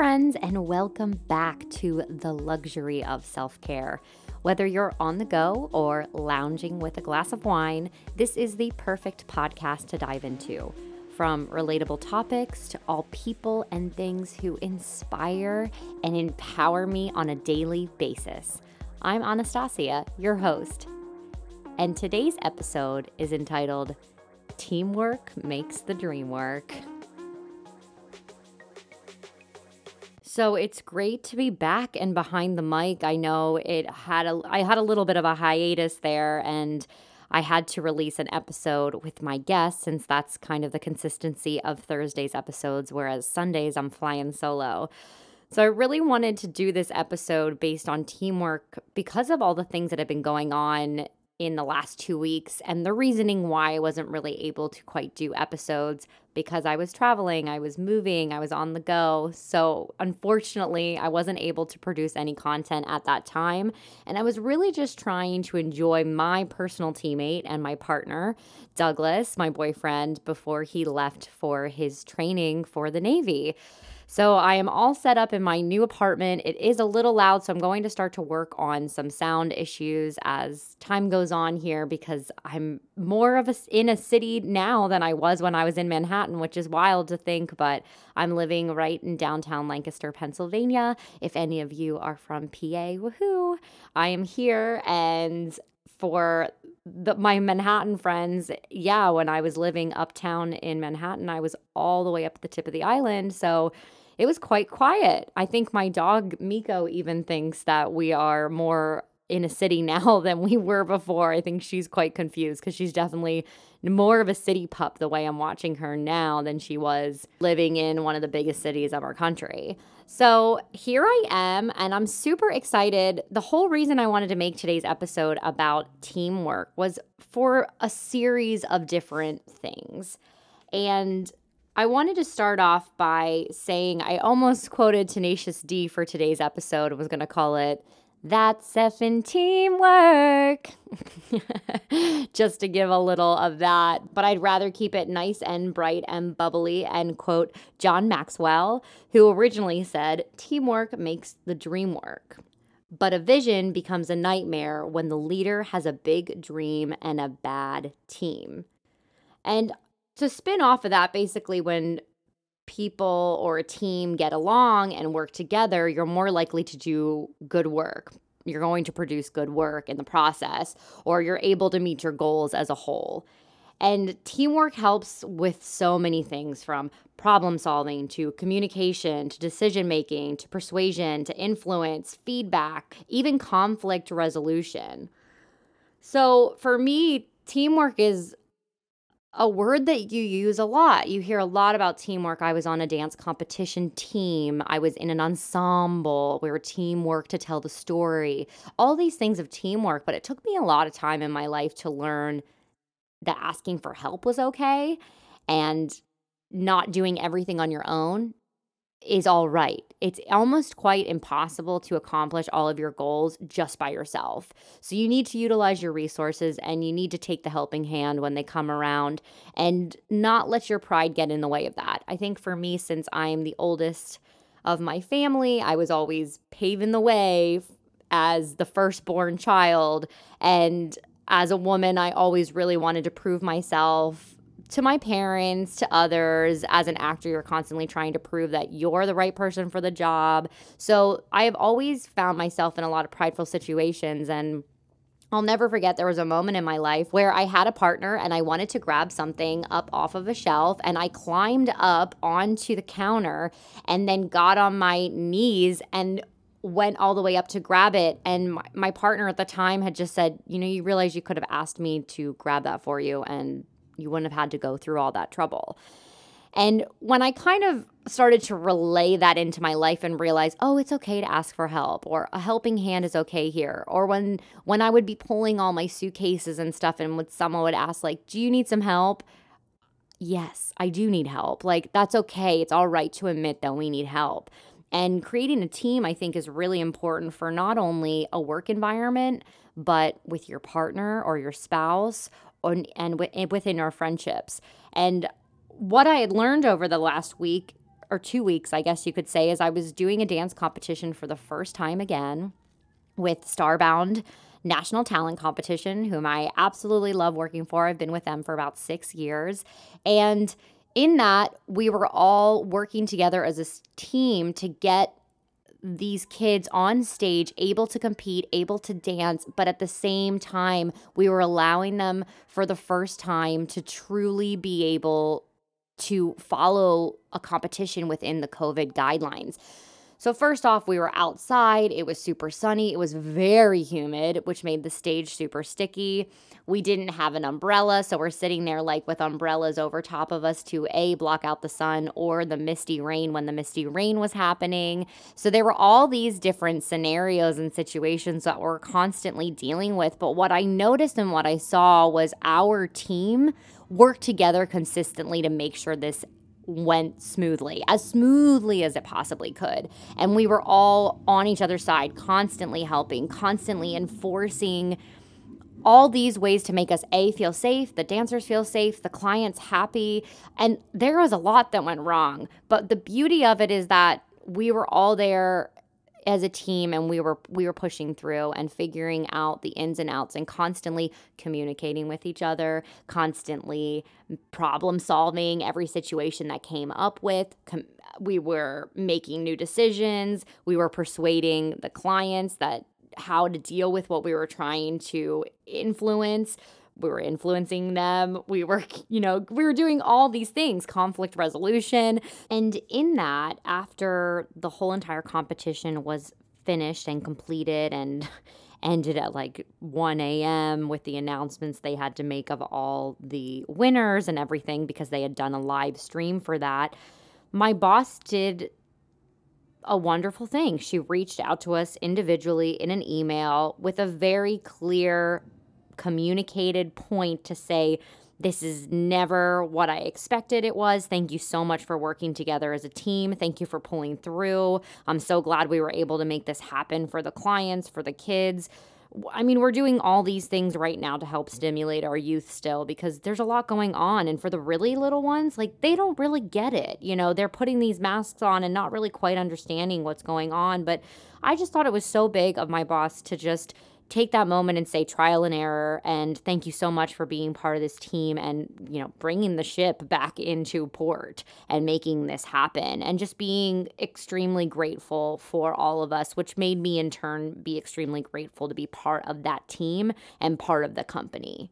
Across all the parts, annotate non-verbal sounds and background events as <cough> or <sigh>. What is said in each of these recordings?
friends, and welcome back to the luxury of self care. Whether you're on the go or lounging with a glass of wine, this is the perfect podcast to dive into. From relatable topics to all people and things who inspire and empower me on a daily basis. I'm Anastasia, your host, and today's episode is entitled Teamwork Makes the Dream Work. So it's great to be back and behind the mic. I know it had a I had a little bit of a hiatus there and I had to release an episode with my guests since that's kind of the consistency of Thursday's episodes whereas Sundays I'm flying solo. So I really wanted to do this episode based on teamwork because of all the things that have been going on in the last two weeks and the reasoning why I wasn't really able to quite do episodes because I was traveling, I was moving, I was on the go. So, unfortunately, I wasn't able to produce any content at that time. And I was really just trying to enjoy my personal teammate and my partner, Douglas, my boyfriend, before he left for his training for the Navy. So I am all set up in my new apartment. It is a little loud, so I'm going to start to work on some sound issues as time goes on here because I'm more of a in a city now than I was when I was in Manhattan, which is wild to think, but I'm living right in downtown Lancaster, Pennsylvania. If any of you are from PA, woohoo, I am here and for the, my Manhattan friends, yeah, when I was living uptown in Manhattan, I was all the way up the tip of the island. So it was quite quiet. I think my dog Miko even thinks that we are more in a city <laughs> now than we were before. I think she's quite confused because she's definitely more of a city pup the way I'm watching her now than she was living in one of the biggest cities of our country. So here I am, and I'm super excited. The whole reason I wanted to make today's episode about teamwork was for a series of different things. And I wanted to start off by saying I almost <laughs> quoted Tenacious D for today's episode. I was going to call it That's Effin' Teamwork. <laughs> Just to give a little of that. But I'd rather keep it nice and bright and bubbly and quote John Maxwell, who originally said, Teamwork makes the dream work. But a vision becomes a nightmare when the leader has a big dream and a bad team. And to spin off of that, basically, when people or a team get along and work together, you're more likely to do good work. You're going to produce good work in the process, or you're able to meet your goals as a whole. And teamwork helps with so many things from problem solving to communication to decision making to persuasion to influence, feedback, even conflict resolution. So for me, teamwork is a word that you use a lot. You hear a lot about teamwork. I was on a dance competition team. I was in an ensemble We where teamwork to tell the story. All these things of teamwork, but it took me a lot of time in my life to learn that asking for help was okay and not doing everything on your own is all right. It's almost quite impossible to accomplish all of your goals just by yourself. So you need to utilize your resources and you need to take the helping hand when they come around and not let your pride get in the way of that. I think for me, since I'm the oldest of my family, I was always paving the way as the firstborn child. And as a woman, I always really wanted to prove myself to my parents, to others. As an actor, you're constantly trying to prove that you're the right person for the job. So I have always found myself in a lot of prideful situations and I'll never forget there was a moment in my life where I had a partner and I wanted to grab something up off of a shelf and I climbed up onto the counter and then got on my knees and went all the way up to grab it and my, my partner at the time had just said, "You know, you realize you could have asked me to grab that for you and you wouldn't have had to go through all that trouble. And when I kind of started to relay that into my life and realize, oh, it's okay to ask for help or a helping hand is okay here. Or when when I would be pulling all my suitcases and stuff and when someone would ask like, "Do you need some help?" Yes, I do need help. Like that's okay. It's all right to admit that we need help. And creating a team I think is really important for not only a work environment, but with your partner or your spouse on, and within our friendships. And what I had learned over the last week or two weeks, I guess you could say, is I was doing a dance competition for the first time again with Starbound National Talent Competition, whom I absolutely love working for. I've been with them for about six years. And in that, we were all working together as a team to get these kids on stage able to compete, able to dance, but at the same time, we were allowing them for the first time to truly be able to follow a competition within the COVID guidelines. So, first off, we were outside. It was super sunny. It was very humid, which made the stage super sticky. We didn't have an umbrella. So, we're sitting there like with umbrellas over top of us to A, block out the sun or the misty rain when the misty rain was happening. So, there were all these different scenarios and situations that we're constantly dealing with. But what I noticed and what I saw was our team work together consistently to make sure this went smoothly, as smoothly as it possibly could. And we were all on each other's side, constantly helping, constantly enforcing all these ways to make us a feel safe the dancers feel safe the clients happy and there was a lot that went wrong but the beauty of it is that we were all there as a team and we were we were pushing through and figuring out the ins and outs and constantly communicating with each other constantly problem solving every situation that came up with. Com- we were making new decisions. We were persuading the clients that how to deal with what we were trying to influence we were influencing them we were <laughs> you know we were doing all these things conflict resolution and in that after the whole entire competition was finished and completed and <laughs> ended at like 1 a.m. with the announcements they had to make of all the winners and everything because they had done a live stream for that. My boss did a wonderful thing. She reached out to us individually in an email with a very clear communicated point to say, this is never what I expected it was. Thank you so much for working together as a team. Thank you for pulling through. I'm so glad we were able to make this happen for the clients, for the kids. I mean, we're doing all these things right now to help stimulate our youth still because there's a lot going on. And for the really little ones, like they don't really get it. You know, they're putting these masks on and not really quite understanding what's going on. But I just thought it was so big of my boss to just take that moment and say trial and error and thank you so much for being part of this team and you know bringing the ship back into port and making this happen and just being extremely grateful for all of us which made me in turn be extremely grateful to be part of that team and part of the company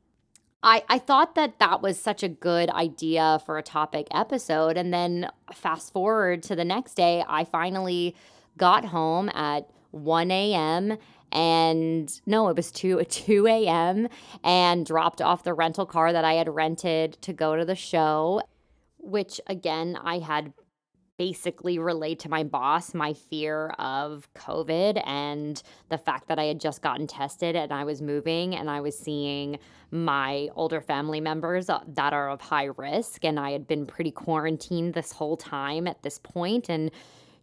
I, I thought that that was such a good idea for a topic episode. And then fast forward to the next day, I finally got home at 1 a.m and no, it was 2 <laughs> 2 a.m. and dropped off the rental car that I had rented to go to the show, which again I had basically relayed to my boss my fear of COVID and the fact that I had just gotten tested and I was moving and I was seeing my older family members that are of high risk and I had been pretty quarantined this whole time at this point and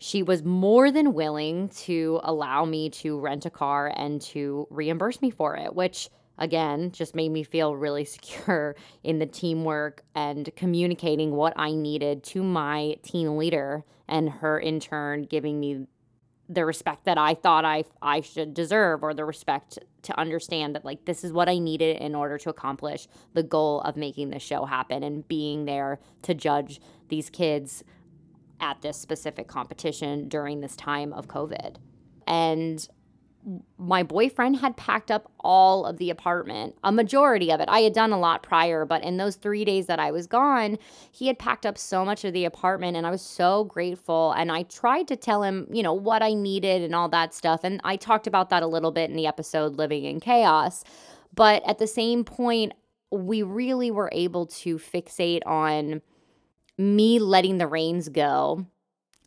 she was more than willing to allow me to rent a car and to reimburse me for it, which again just made me feel really <laughs> secure in the teamwork and communicating what I needed to my team leader and her in turn giving me the respect that I thought I I should deserve or the respect to understand that like this is what I needed in order to accomplish the goal of making the show happen and being there to judge these kids at this specific competition during this time of COVID. And my boyfriend had packed up all of the apartment, a majority of it. I had done a lot prior, but in those three days that I was gone, he had packed up so much of the apartment, and I was so grateful. And I tried to tell him, you know, what I needed and all that stuff. And I talked about that a little bit in the episode Living in Chaos. But at the same point, we really were able to fixate on me letting the reins go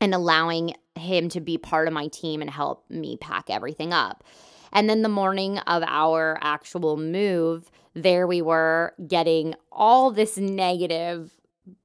and allowing him to be part of my team and help me pack everything up. And then the morning of our actual move, there we were getting all this negative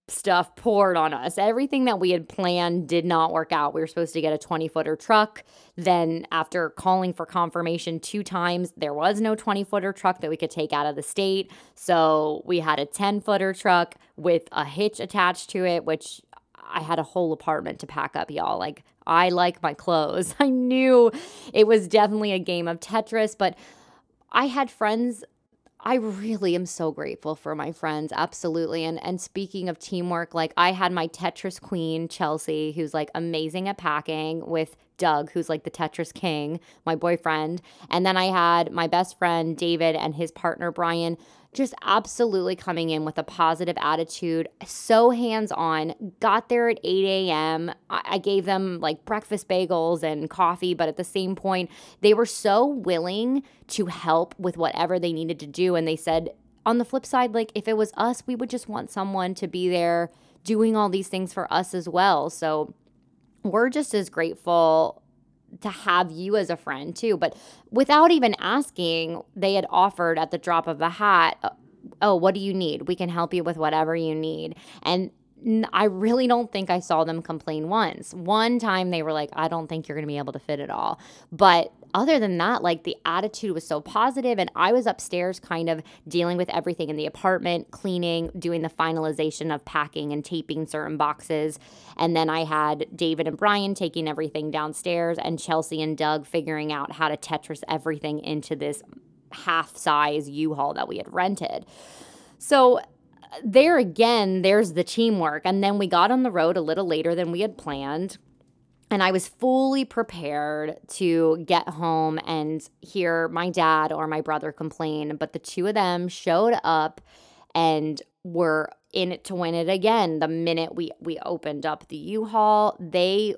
stuff poured on us. Everything that we had planned did not work out. We were supposed to get a 20 footer truck. Then, after calling for confirmation two times, there was no 20 footer truck that we could take out of the state. So, we had a 10 footer truck with a hitch attached to it, which I had a whole apartment to pack up, y'all. Like, I like my clothes. <laughs> I knew it was definitely a game of Tetris, but I had friends I really am so grateful for my friends, absolutely. And and speaking of teamwork, like I had my Tetris queen, Chelsea, who's like amazing at packing with Doug, who's like the Tetris king, my boyfriend. And then I had my best friend David and his partner Brian just absolutely coming in with a positive attitude, so hands on. Got there at 8 a.m. I gave them like breakfast bagels and coffee, but at the same point, they were so willing to help with whatever they needed to do. And they said, on the flip side, like if it was us, we would just want someone to be there doing all these things for us as well. So we're just as grateful to have you as a friend too. But without even asking, they had offered at the drop of a hat, uh, oh, what do you need? We can help you with whatever you need. And I really don't think I saw them complain once. One time they were like, I don't think you're going to be able to fit it all. But other than that, like the attitude was so positive, and I was upstairs kind of dealing with everything in the apartment, cleaning, doing the finalization of packing and taping certain boxes. And then I had David and Brian taking everything downstairs, and Chelsea and Doug figuring out how to Tetris everything into this half size U Haul that we had rented. So there again, there's the teamwork. And then we got on the road a little later than we had planned. And I was fully prepared to get home and hear my dad or my brother complain. But the two of them showed up and were in it to win it again. The minute we we opened up the U-Haul, they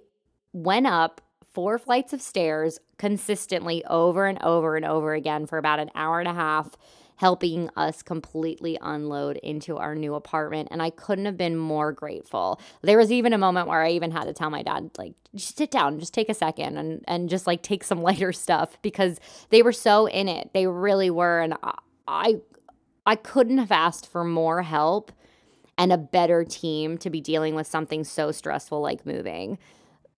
went up four flights of stairs consistently over and over and over again for about an hour and a half helping us completely unload into our new apartment. And I couldn't have been more grateful. There was even a moment where I even had to tell my dad, like, just sit down, just take a second and, and just like take some <laughs> lighter stuff because they were so in it. They really were. And I, I couldn't have asked for more help and a better team to be dealing with something so stressful like moving.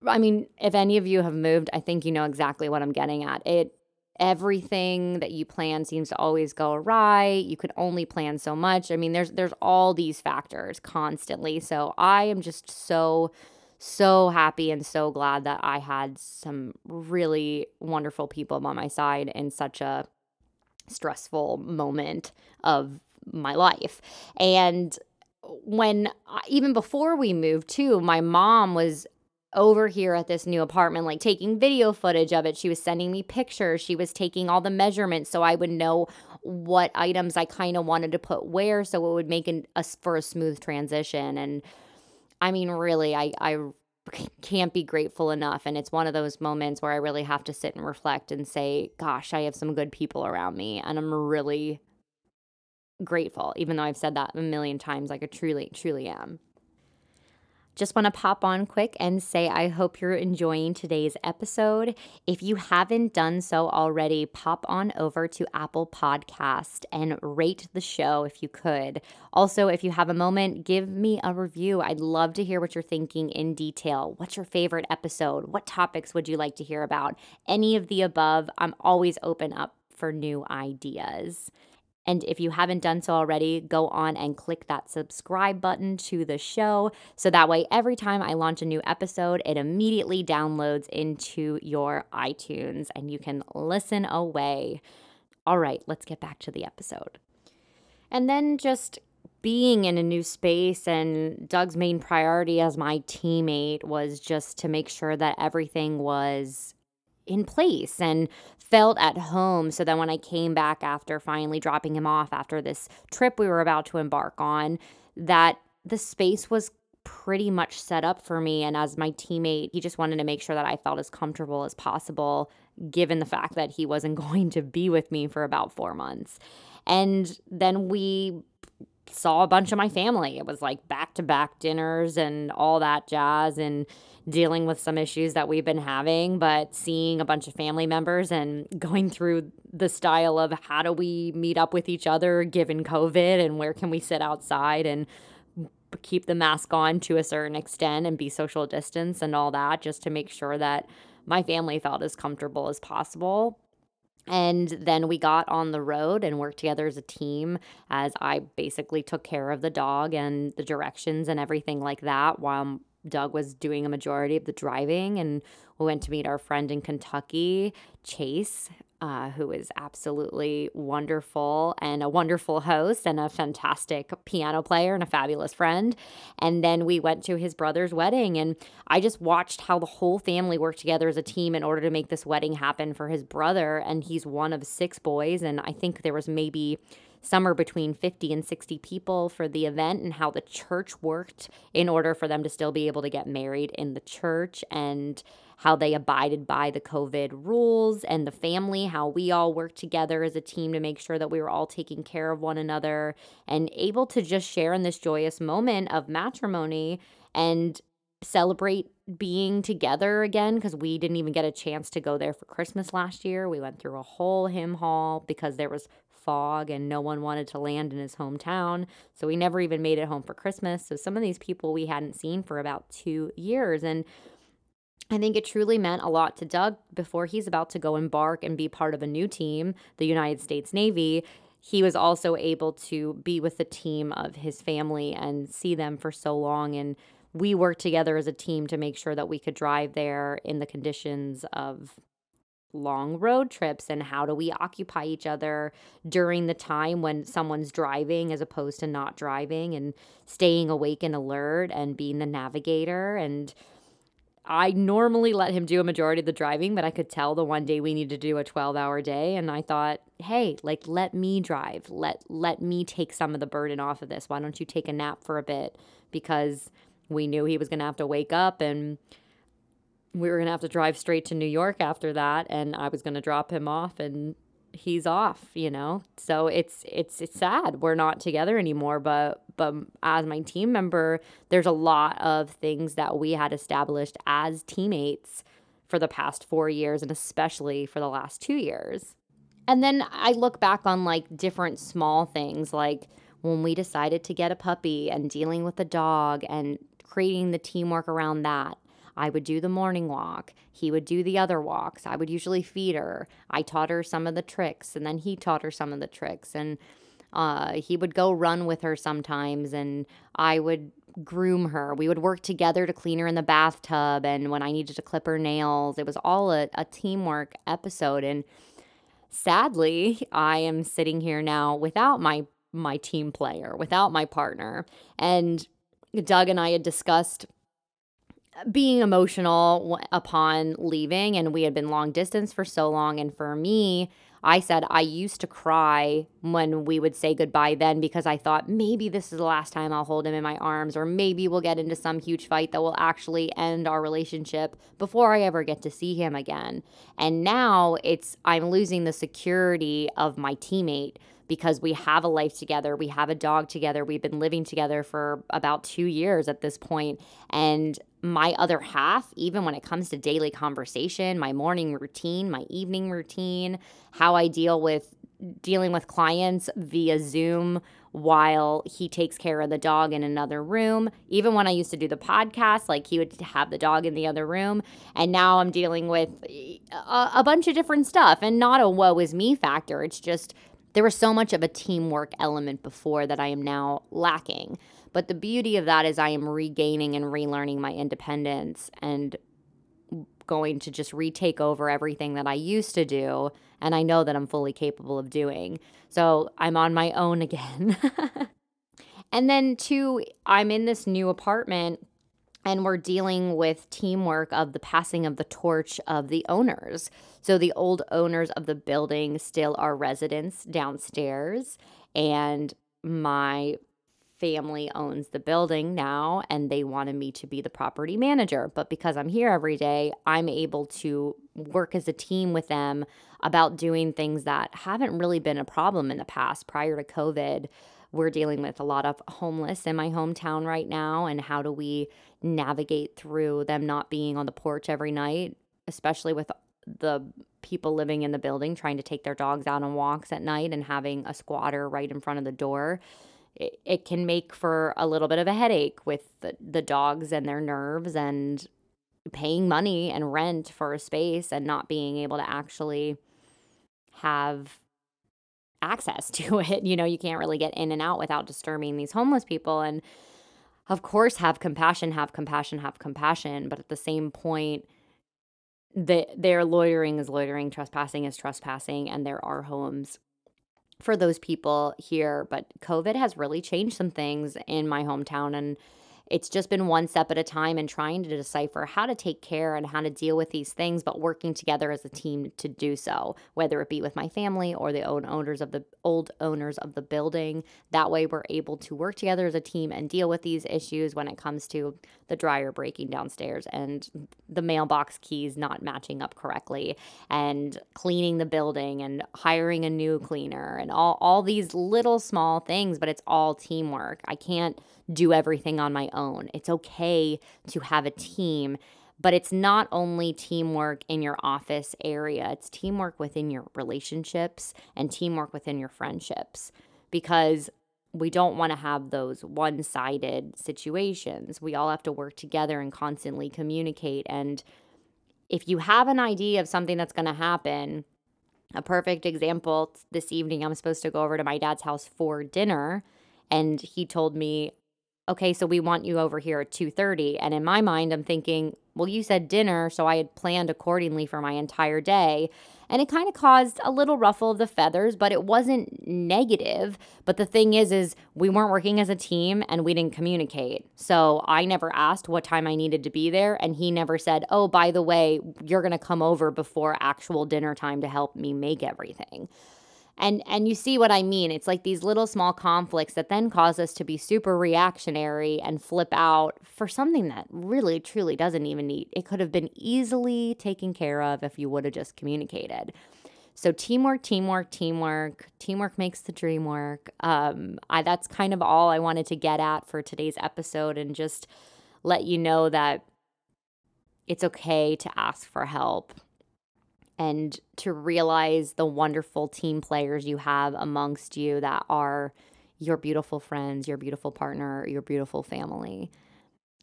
I mean, if any of you have moved, I think you know exactly what I'm getting at. It everything that you plan seems to always go awry. You could only plan so much. I mean, there's there's all these factors constantly. So I am just so so happy and so glad that I had some really wonderful people by my side in such a stressful moment of my life. And when even before we moved too, my mom was over here at this new apartment, like taking video footage of it. She was sending me pictures. She was taking all the measurements so I would know what items I kind of wanted to put where so it would make an, a, for a smooth transition. And I mean, really, I, I can't be grateful enough. And it's one of those moments where I really have to sit and reflect and say, gosh, I have some good people around me. And I'm really grateful, even though I've said that a million times, like I truly, truly am. Just want to pop on quick and say I hope you're enjoying today's episode. If you haven't done so already, pop on over to Apple Podcast and rate the show if you could. Also, if you have a moment, give me a review. I'd love to hear what you're thinking in detail. What's your favorite episode? What topics would you like to hear about? Any of the above. I'm always open up for new ideas. And if you haven't done so already, go on and click that subscribe button to the show. So that way, every time I launch a new episode, it immediately downloads into your iTunes and you can listen away. All right, let's get back to the episode. And then just being in a new space and Doug's main priority as my teammate was just to make sure that everything was in place and felt at home. So then when I came back after finally dropping him off after this trip we were about to embark on, that the space was pretty much set up for me. And as my teammate, he just wanted to make sure that I felt as comfortable as possible, given the fact that he wasn't <laughs> going to be with me for about four months. And then we saw a bunch of my family. It was like back to back dinners and all that jazz. And dealing with some issues that we've been having, but seeing a bunch of family members and going through the style of how do we meet up with each other given COVID and where can we sit outside and keep the mask on to a certain extent and be social distance and all that just to make sure that my family felt as comfortable as possible. And then we got on the road and worked together as a team as I basically took care of the dog and the directions and everything like that while Doug was doing a majority of the driving, and we went to meet our friend in Kentucky, Chase, uh, who is absolutely wonderful and a wonderful host and a fantastic piano player and a fabulous friend. And then we went to his brother's wedding, and I just watched how the whole family worked together as a team in order to make this wedding happen for his brother. And he's one of six boys, and I think there was maybe somewhere between 50 and 60 people for the event and how the church worked in order for them to still be able to get married in the church and how they abided by the COVID rules and the family, how we all worked together as a team to make sure that we were all taking care of one another and able to just share in this joyous moment of matrimony and celebrate being together again because we didn't even get a chance to go there for Christmas last year. We went through a whole hymn hall because there was fog and no one wanted to land in his hometown. So we never even made it home for Christmas. So some of these people we hadn't seen for about two years. And I think it truly meant a lot to Doug before he's about to go embark and be part of a new team, the United States Navy. He was also able to be with the team of his family and see them for so long. And we worked together as a team to make sure that we could drive there in the conditions of long road trips and how do we occupy each other during the time when someone's driving as opposed to not driving and staying awake and alert and being the navigator and I normally let him do a majority of the driving, but I could tell the one day we need to do a 12-hour day and I thought, "Hey, like let me drive. Let let me take some of the burden off of this. Why don't you take a nap for a bit?" Because we knew he was going to have to wake up and we were going to have to drive straight to New York after that and I was going to drop him off and he's off, you know. So it's it's it's sad we're not together anymore, but but as my team member, there's a lot of things that we had established as teammates for the past 4 years and especially for the last 2 years. And then I look back on like different small things like when we decided to get a puppy and dealing with the dog and creating the teamwork around that I would do the morning walk. He would do the other walks. I would usually feed her. I taught her some of the tricks, and then he taught her some of the tricks. And uh, he would go run with her sometimes, and I would groom her. We would work together to clean her in the bathtub. And when I needed to clip her nails, it was all a, a teamwork episode. And sadly, I am sitting here now without my my team player, without my partner. And Doug and I had discussed being emotional upon leaving and we had been long distance for so long and for me I said I used to cry when we would say goodbye then because I thought maybe this is the last time I'll hold him in my arms or maybe we'll get into some huge fight that will actually end our relationship before I ever get to see him again. And now it's I'm losing the security of my teammate because we have a life together. We have a dog together. We've been living together for about two years at this point. And my other half, even when it comes to daily conversation, my morning routine, my evening routine, how I deal with dealing with clients via Zoom while he takes care of the dog in another room. Even when I used to do the podcast, like he would have the dog in the other room. And now I'm dealing with a, a bunch of different stuff and not a woe is me factor. It's just there was so much of a teamwork element before that I am now lacking. But the beauty of that is I am regaining and relearning my independence and going to just retake over everything that I used to do. And I know that I'm fully capable of doing. So I'm on my own <laughs> again. and then, two, I'm in this new apartment and we're dealing with teamwork of the passing of the torch of the owners. So the old owners of the building still are residents downstairs, and my family owns the building now and they wanted me to be the property manager. But because I'm here every day, I'm able to work as a team with them about doing things that haven't really been a problem in the past prior to COVID. We're dealing with a lot of homeless in my hometown right now. And how do we navigate through them not being on the porch every night, especially with the people living in the building trying to take their dogs out on walks at night and having a squatter right in front of the door? It, it can make for a little bit of a headache with the, the dogs and their nerves and paying money and rent for a space and not being able to actually have access <laughs> to it. You know, you can't really get in and out without disturbing these homeless people. And of course, have compassion, have compassion, have compassion. But at the same point, the, their loitering is loitering, trespassing is trespassing, and there are homes for those people here. But COVID has really changed some things in my hometown. And it's just been one step at a time and trying to decipher how to take care and how to deal with these things, but working together as a team to do so, whether it be with my family or the old owners of the old owners of the building. That way we're able to work together as a team and deal with these issues when it comes to the dryer breaking downstairs and the mailbox keys not matching up correctly and cleaning the building and hiring a new cleaner and all all these little small things, but it's all teamwork. I can't do everything on my own. It's okay to have a team, but it's not only teamwork in your office area, it's teamwork within your relationships and teamwork within your friendships because we don't want to have those one sided situations. We all have to work together and constantly communicate. And if you have an idea of something that's going to happen, a perfect example this evening, I'm supposed to go over to my dad's house for dinner. And he told me, okay, so we want you over here at 2:30. And in my mind, I'm thinking, well, you said dinner, so I had planned accordingly for my entire day. And it kind of caused a little ruffle of the feathers, but it wasn't negative. But the thing is is we weren't working as a team and we didn't communicate. So I never asked what time I needed to be there and he never said, "Oh, by the way, you're going to come over before actual dinner time to help me make everything." And and you see what I mean? It's like these little small conflicts that then cause us to be super reactionary and flip out for something that really truly doesn't even need. It could have been easily taken care of if you would have just communicated. So teamwork, teamwork, teamwork. Teamwork makes the dream work. Um, I, that's kind of all I wanted to get at for today's episode, and just let you know that it's okay to ask for help and to realize the wonderful team players you have amongst you that are your beautiful friends, your beautiful partner, your beautiful family.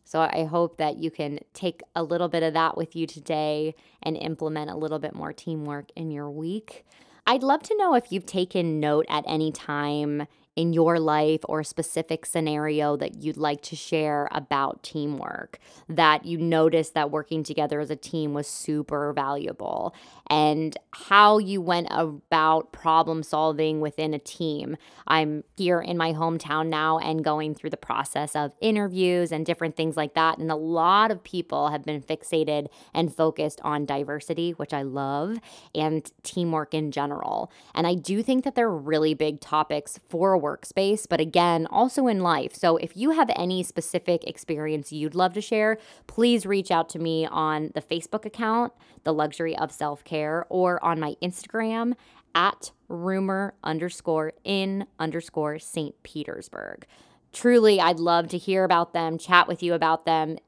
So I hope that you can take a little bit of that with you today and implement a little bit more teamwork in your week. I'd love to know if you've taken note at any time in your life or a specific scenario that you'd like to share about teamwork that you noticed that working together as a team was super valuable and how you went about problem solving within a team. I'm here in my hometown now and going through the process of interviews and different things like that. And a lot of people have been fixated and focused on diversity, which I love, and teamwork in general. And I do think that they're really big topics for workspace, but again, also in life. So if you have any specific experience you'd love to share, please reach out to me on the Facebook account, The Luxury of Self Care, or on my Instagram at rumor underscore in underscore St. Petersburg. Truly, I'd love to hear about them, chat with you about them,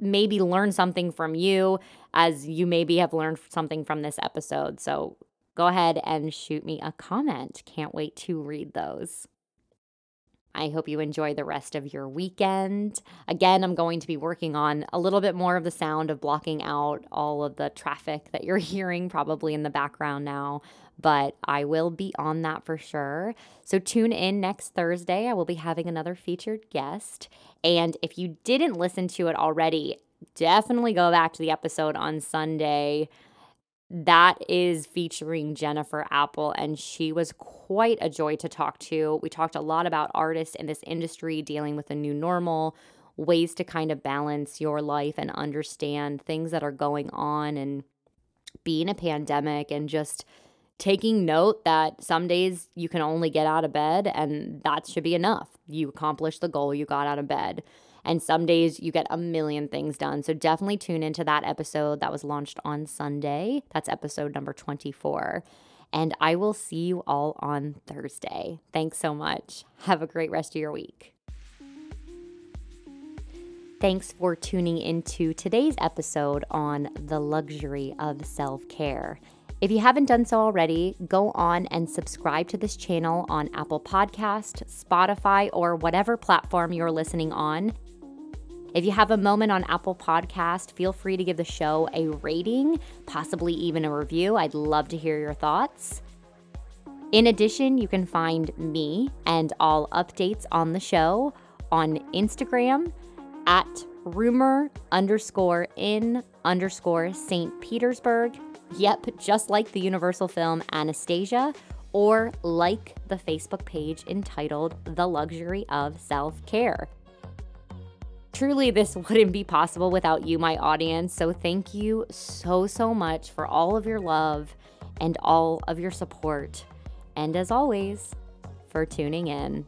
maybe learn something from you as you maybe have learned something from this episode. So go ahead and shoot me a comment. Can't wait to read those. I hope you enjoy the rest of your weekend. Again, I'm going to be working on a little bit more of the sound of blocking out all of the traffic that you're <laughs> hearing probably in the background now, but I will be on that for sure. So tune in next Thursday. I will be having another featured guest. And if you didn't listen to it already, definitely go back to the episode on Sunday that is featuring Jennifer Apple, and she was quite a joy to talk to. We talked a lot about artists in this industry dealing with a new normal, ways to kind of balance your life and understand things that are going on and being a pandemic and just taking note that some days you can only get out of bed and that should be enough. You accomplish the goal, you got out of bed. And some days you get a million things done. So definitely tune into that episode that was launched on Sunday. That's episode number 24. And I will see you all on Thursday. Thanks so much. Have a great rest of your week. Thanks for tuning into today's episode on the luxury of self care. If you haven't done so already, go on and subscribe to this channel on Apple Podcast, Spotify, or whatever platform you're listening on. If you have a moment on Apple Podcast, feel free to give the show a rating, possibly even a review. I'd love to hear your thoughts. In addition, you can find me and all updates on the show on Instagram at rumor underscore in underscore St. Petersburg. Yep, just like the Universal film Anastasia, or like the Facebook page entitled The Luxury of Self Care. Truly, this <laughs> wouldn't be possible without you, my audience. So, thank you so, so much for all of your love and all of your support. And as always, for tuning in.